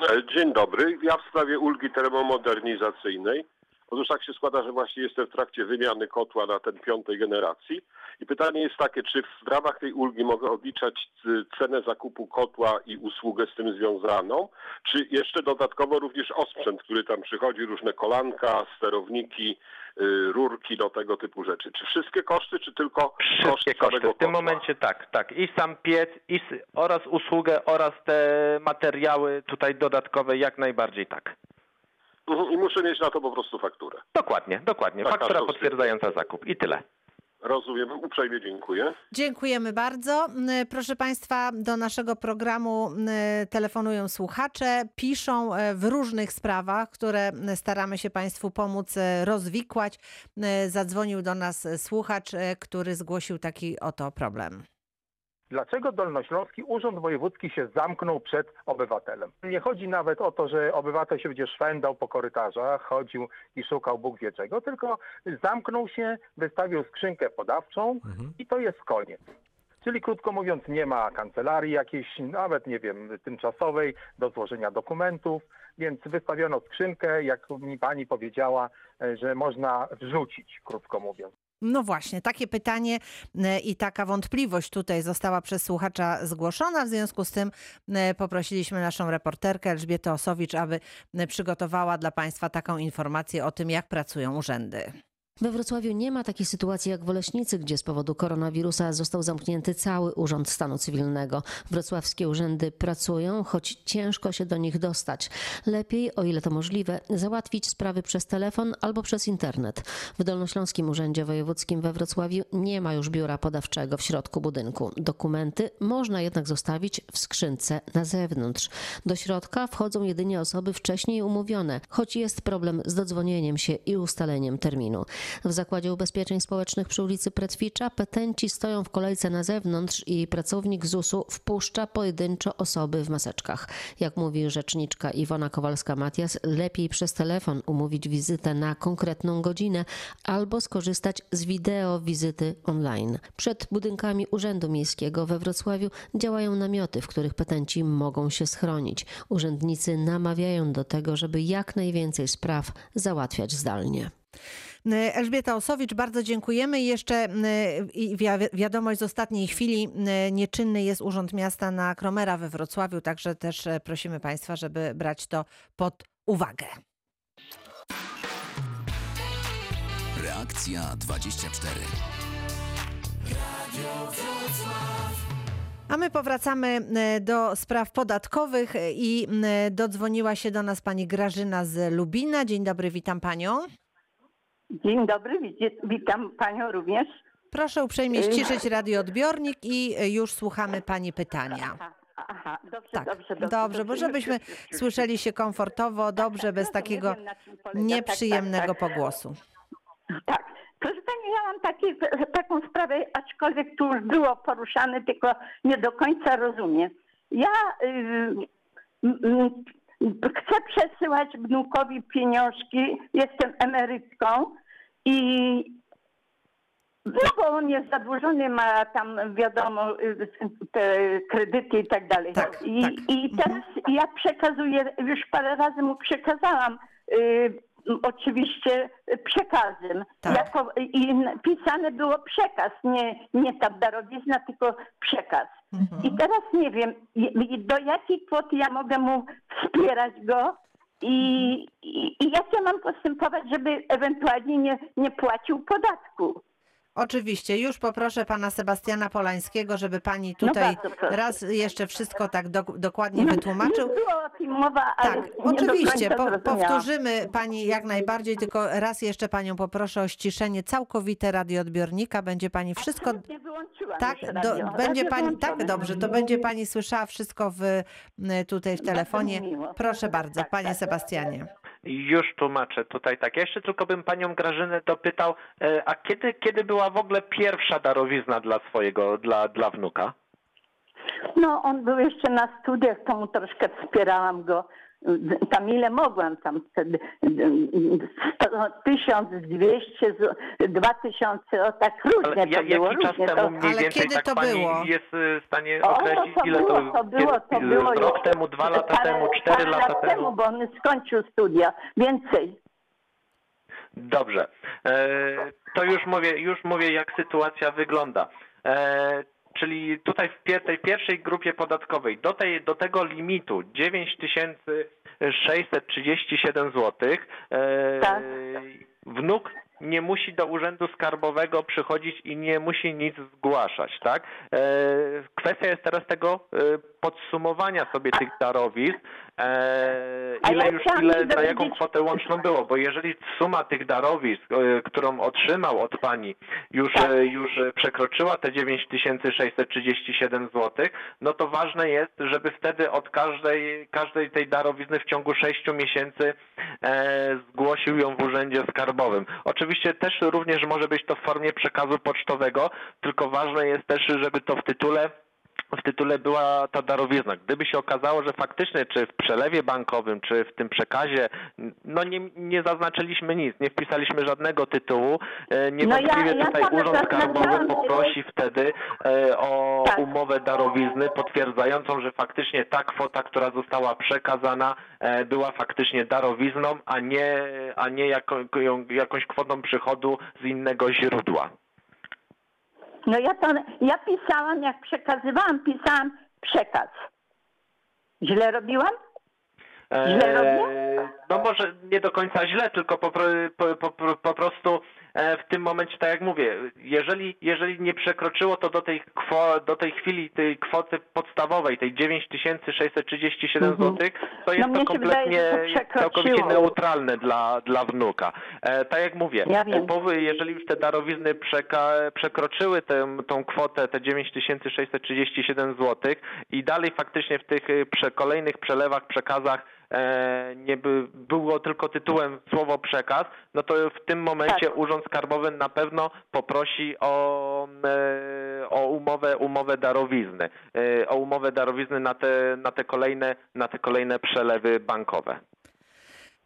E, Dzień dobry. Ja w sprawie ulgi termomodernizacyjnej. Otóż tak się składa, że właśnie jestem w trakcie wymiany kotła na ten piątej generacji i pytanie jest takie, czy w ramach tej ulgi mogę odliczać c- cenę zakupu kotła i usługę z tym związaną, czy jeszcze dodatkowo również osprzęt, który tam przychodzi, różne kolanka, sterowniki, y, rurki, do tego typu rzeczy. Czy wszystkie koszty, czy tylko Wszystkie koszty koszty. W tym kotła? momencie tak, tak. I sam piec, i oraz usługę, oraz te materiały tutaj dodatkowe, jak najbardziej tak. Mhm, I muszę mieć na to po prostu fakturę. Dokładnie, dokładnie. Taka Faktura potwierdzająca zakup i tyle. Rozumiem, uprzejmie dziękuję. Dziękujemy bardzo. Proszę Państwa, do naszego programu telefonują słuchacze, piszą e, w różnych sprawach, które staramy się Państwu pomóc e, rozwikłać. Zadzwonił do nas słuchacz, e, który zgłosił taki oto problem. Dlaczego Dolnośląski Urząd Wojewódzki się zamknął przed obywatelem? Nie chodzi nawet o to, że obywatel się będzie szwendał po korytarzach, chodził i szukał Bóg wie czego, tylko zamknął się, wystawił skrzynkę podawczą i to jest koniec. Czyli krótko mówiąc, nie ma kancelarii jakiejś, nawet nie wiem, tymczasowej do złożenia dokumentów, więc wystawiono skrzynkę, jak mi pani powiedziała, e, że można wrzucić, krótko mówiąc. No właśnie, takie pytanie e, i taka wątpliwość tutaj została przez słuchacza zgłoszona. W związku z tym e, poprosiliśmy naszą reporterkę Elżbietę Osowicz, aby e, przygotowała dla Państwa taką informację o tym, jak pracują urzędy. We Wrocławiu nie ma takiej sytuacji jak w Oleśnicy, gdzie z powodu koronawirusa został zamknięty cały Urząd Stanu Cywilnego. Wrocławskie urzędy pracują, choć ciężko się do nich dostać. Lepiej, o ile to możliwe, załatwić sprawy przez telefon albo przez internet. W Dolnośląskim Urzędzie Wojewódzkim we Wrocławiu nie ma już biura podawczego w środku budynku. Dokumenty można jednak zostawić w skrzynce na zewnątrz. Do środka wchodzą jedynie osoby wcześniej umówione, choć jest problem z dodzwonieniem się i ustaleniem terminu. W Zakładzie Ubezpieczeń Społecznych przy ulicy Pretwicza petenci stoją w kolejce na zewnątrz i pracownik ZUS-u wpuszcza pojedynczo osoby w maseczkach. Jak mówi rzeczniczka Iwona Kowalska-Matias, lepiej przez telefon umówić wizytę na konkretną godzinę albo skorzystać z wideo wizyty online. Przed budynkami Urzędu Miejskiego we Wrocławiu działają namioty, w których petenci mogą się schronić. Urzędnicy namawiają do tego, żeby jak najwięcej spraw załatwiać zdalnie. E, Elżbieta Osowicz, bardzo dziękujemy. I jeszcze wi- wiadomość z ostatniej chwili. e, Nieczynny jest Urząd Miasta na Kromera we Wrocławiu, także też e, prosimy Państwa, żeby brać to pod uwagę. Reakcja 24. A my powracamy do spraw podatkowych i dodzwoniła się do nas pani Grażyna z Lubina. Dzień dobry, witam panią. Dzień dobry, witam panią również. Proszę uprzejmie ściszyć radioodbiornik i e, już słuchamy pani pytania. Aha, dobrze, Tak, dobrze, dobrze. dobrze, bo żebyśmy słyszeli się komfortowo, dobrze, bez no, takiego nieprzyjemnego Tak, tak, tak. pogłosu. Tak. Proszę Pani, ja mam taki, taką sprawę, aczkolwiek tu już było poruszane, tylko nie do końca rozumiem. Ja y, y, y, chcę przesyłać wnukowi pieniążki, jestem emerytką i no bo on jest zadłużony, ma tam wiadomo te kredyty i tak dalej. I, I teraz ja przekazuję, już parę razy mu przekazałam y, oczywiście przekazem. Tak. Jako, I pisane było przekaz, nie, nie ta darowizna, tylko przekaz. Mhm. I teraz nie wiem, do jakiej kwoty ja mogę mu wspierać go i, i, i jak ja mam postępować, żeby ewentualnie nie, nie płacił podatku. Oczywiście, już poproszę pana Sebastiana Polańskiego, żeby pani No tutaj bardzo proszę. raz jeszcze wszystko tak dok- dokładnie wytłumaczył. Nie było o tym mowa, ale Tak, nie do oczywiście. końca Po, zrozumiałam. powtórzymy pani jak najbardziej, tylko raz jeszcze panią poproszę o ściszenie całkowite radioodbiornika. Będzie pani wszystko. Wyłączyłam Tak, już do, będzie Radio pani. Tak, dobrze, to będzie pani słyszała wszystko w, tutaj w telefonie. miło. Proszę bardzo, panie Sebastianie. Już tłumaczę tutaj tak. Ja jeszcze tylko bym panią Grażynę dopytał, e, a kiedy, kiedy była w ogóle pierwsza darowizna dla swojego, dla, dla wnuka? No, on był jeszcze na studiach, to mu troszkę wspierałam go. Tam ile mogłam, tam wtedy sto- 1200, z- 2000, o tak różnie Ale to ja, było. jaki czas temu to... mniej Ale więcej kiedy tak to pani było? jest w stanie O, określić, to ile było, to, to było, to kiedy- było rok już temu, dwa lata parę- temu, cztery parę lata lat temu? bo on skończył studia, więcej. Dobrze. E, to już mówię, już mówię, jak sytuacja wygląda. E, czyli tutaj w pie- tej pierwszej grupie podatkowej do, tej, do tego limitu 9637 zł e, Tak. wnuk nie musi do urzędu skarbowego przychodzić i nie musi nic zgłaszać, tak? E, kwestia jest teraz tego e, podsumowania sobie tych darowizn, e, ile już, ile, na jaką kwotę łączną było, bo jeżeli suma tych darowizn, e, którą otrzymał od pani, już, Tak. e, już przekroczyła te 9637 zł, no to ważne jest, żeby wtedy od każdej, każdej tej darowizny w ciągu 6 miesięcy zgłosił ją w urzędzie skarbowym. Oczywiście też również może być to w formie przekazu pocztowego, tylko ważne jest też, żeby to w tytule w tytule była ta darowizna. Gdyby się okazało, że faktycznie czy w przelewie bankowym, czy w tym przekazie, no nie, nie zaznaczyliśmy nic, nie wpisaliśmy żadnego tytułu, e, niewątpliwie No ja- tutaj Urząd Skarbowy poprosi wtedy e, o Tak. umowę darowizny potwierdzającą, że faktycznie ta kwota, która została przekazana, e, była faktycznie darowizną, a nie, a nie jako, jakąś kwotą przychodu z innego źródła. No ja to, ja pisałam, jak przekazywałam, pisałam przekaz. Źle robiłam? Źle robię? E, No może nie do końca źle, tylko po, po, po, po, prostu w tym momencie, tak jak mówię, jeżeli, jeżeli nie przekroczyło to do tej, kwo, do tej chwili tej kwoty podstawowej, tej 9637 Mhm. zł, to jest mnie to wydaje, kompletnie że to całkowicie neutralne dla, dla wnuka. E, tak jak mówię, Ja e, jeżeli już te darowizny przeka, przekroczyły tę, tą kwotę, te 9637 zł i dalej faktycznie w tych e, prze, kolejnych przelewach, przekazach e, nie by, było tylko tytułem słowo przekaz, no to w tym momencie Tak. Urząd Skarbowy na pewno poprosi o, e, o umowę, umowę darowizny, e, o umowę darowizny na te, na te kolejne, na te kolejne przelewy bankowe.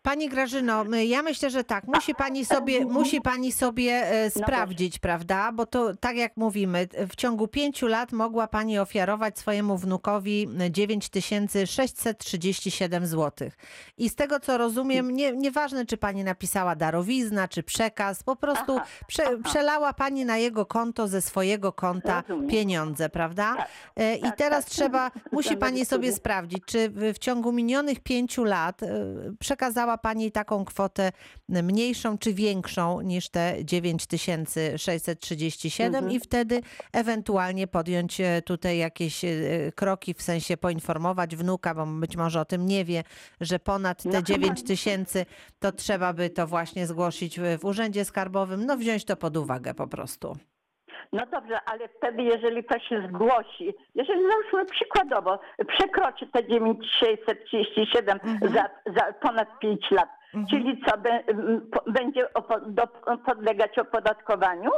Pani Grażyno, ja myślę, że tak. Musi pani sobie, musi pani sobie e, sprawdzić, prawda? Bo to tak jak mówimy, w ciągu pięciu lat mogła pani ofiarować swojemu wnukowi 9637 zł. I z tego co rozumiem, nie, nieważne czy pani napisała darowizna, czy przekaz, po prostu prze, przelała pani na jego konto ze swojego konta pieniądze, prawda? Tak, E, I tak, teraz tak. trzeba, musi pani sobie sprawdzić, czy w, ciągu minionych pięciu lat e, przekazała pani taką kwotę mniejszą czy większą niż te 9637 Mhm. i wtedy ewentualnie podjąć e, tutaj jakieś e, kroki, w sensie poinformować wnuka, bo być może o tym nie wie, że ponad te No, 9000 to trzeba by to właśnie zgłosić w urzędzie skarbowym, no wziąć to pod uwagę po prostu. No dobrze, ale wtedy, jeżeli to się zgłosi, jeżeli załóżmy przykładowo przekroczy te 9637 Mhm. za, za ponad 5 lat, czyli co, be, po- będzie opo- do, podlegać opodatkowaniu?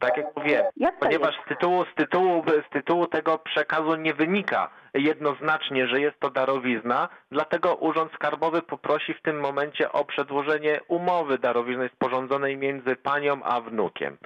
Tak jak mówiłem, Jak ponieważ jest? z tytułu, z, tytułu, z tytułu tego przekazu nie wynika jednoznacznie, że jest to darowizna, dlatego Urząd Skarbowy poprosi w tym momencie o przedłożenie umowy darowizny sporządzonej między panią a wnukiem.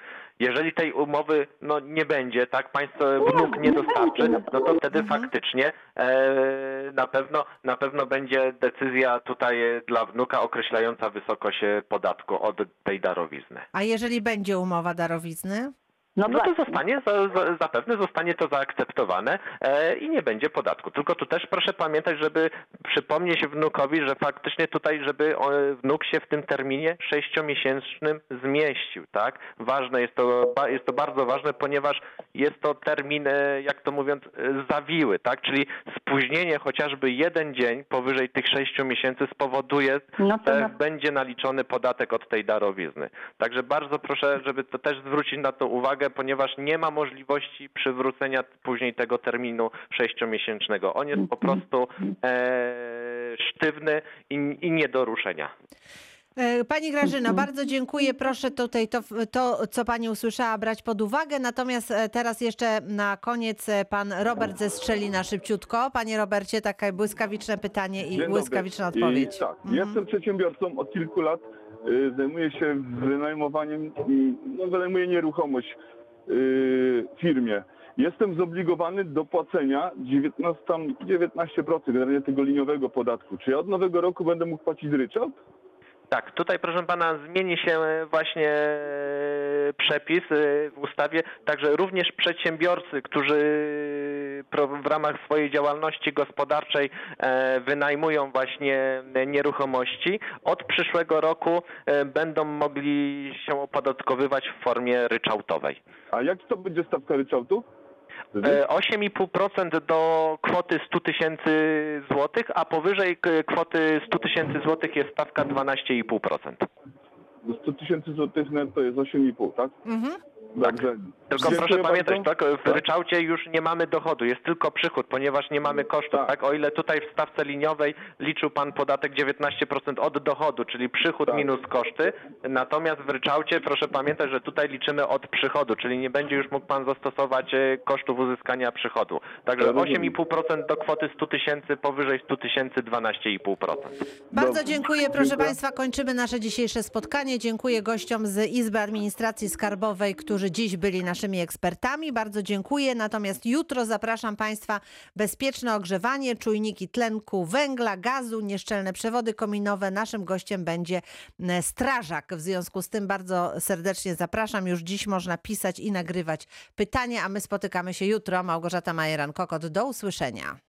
Jeżeli tej umowy no, nie będzie, tak, państwo wnuk nie dostarczy, no to wtedy faktycznie e, na pewno na pewno będzie decyzja tutaj e, dla wnuka określająca wysokość e, podatku od tej darowizny. A jeżeli będzie umowa darowizny? No, to zostanie, za, za, zapewne zostanie to zaakceptowane e, i nie będzie podatku. Tylko tu też proszę pamiętać, żeby przypomnieć wnukowi, że faktycznie tutaj, żeby o, wnuk się w tym terminie sześciomiesięcznym zmieścił, tak? Ważne jest to, jest to bardzo ważne, ponieważ jest to termin, e, jak to mówiąc, e, zawiły, tak? Czyli spóźnienie chociażby jeden dzień powyżej tych sześciu miesięcy spowoduje, No to że będzie naliczony podatek od tej darowizny. Także bardzo proszę, żeby to też zwrócić na to uwagę, ponieważ nie ma możliwości przywrócenia później tego terminu sześciomiesięcznego. On jest po prostu e, sztywny i, i nie do ruszenia. E, Pani Grażyno, bardzo dziękuję. Proszę tutaj to, to, co Pani usłyszała, brać pod uwagę. Natomiast e, teraz jeszcze na koniec e, Pan Robert ze Strzelina szybciutko. Panie Robercie, takie błyskawiczne pytanie i Dzień dobry. błyskawiczna odpowiedź. I, tak, jestem przedsiębiorcą od kilku lat. Y, Zajmuję się wynajmowaniem, no, wynajmuję nieruchomość y, firmie. Jestem zobligowany do płacenia 19, tam 19% generalnie tego liniowego podatku. Czy ja od nowego roku będę mógł płacić ryczałt? Tak, tutaj proszę pana zmieni się właśnie e, przepis e, w ustawie, także również przedsiębiorcy, którzy w ramach swojej działalności gospodarczej e, wynajmują właśnie nieruchomości, od przyszłego roku e, będą mogli się opodatkowywać w formie ryczałtowej. A jak to będzie stawka ryczałtu? E, 8,5% do kwoty 100 tysięcy złotych, a powyżej kwoty 100 tysięcy złotych jest stawka 12,5%. Do 100 tysięcy złotych netto jest 8,5, tak? Mhm. Dobrze. Tylko proszę pamiętać, bardzo. tak, w ryczałcie już nie mamy dochodu, jest tylko przychód, ponieważ nie mamy kosztów. Tak. O ile tutaj w stawce liniowej liczył pan podatek 19% od dochodu, czyli przychód Tak. minus koszty, natomiast w ryczałcie proszę pamiętać, że tutaj liczymy od przychodu, czyli nie będzie już mógł pan zastosować e, kosztów uzyskania przychodu. Także Ja rozumiem. 8,5% do kwoty 100 tysięcy, powyżej 100 tysięcy 12,5%. Bardzo dziękuję. Proszę Dziękuję. Państwa, kończymy nasze dzisiejsze spotkanie. Dziękuję gościom z Izby Administracji Skarbowej, którzy dziś byli naszymi ekspertami. Bardzo dziękuję. Natomiast jutro zapraszam Państwa bezpieczne ogrzewanie, czujniki tlenku węgla, gazu, nieszczelne przewody kominowe. Naszym gościem będzie strażak. W związku z tym bardzo serdecznie zapraszam. Już dziś można pisać i nagrywać pytania, a my spotykamy się jutro. Małgorzata Majeran-Kokot. Do usłyszenia.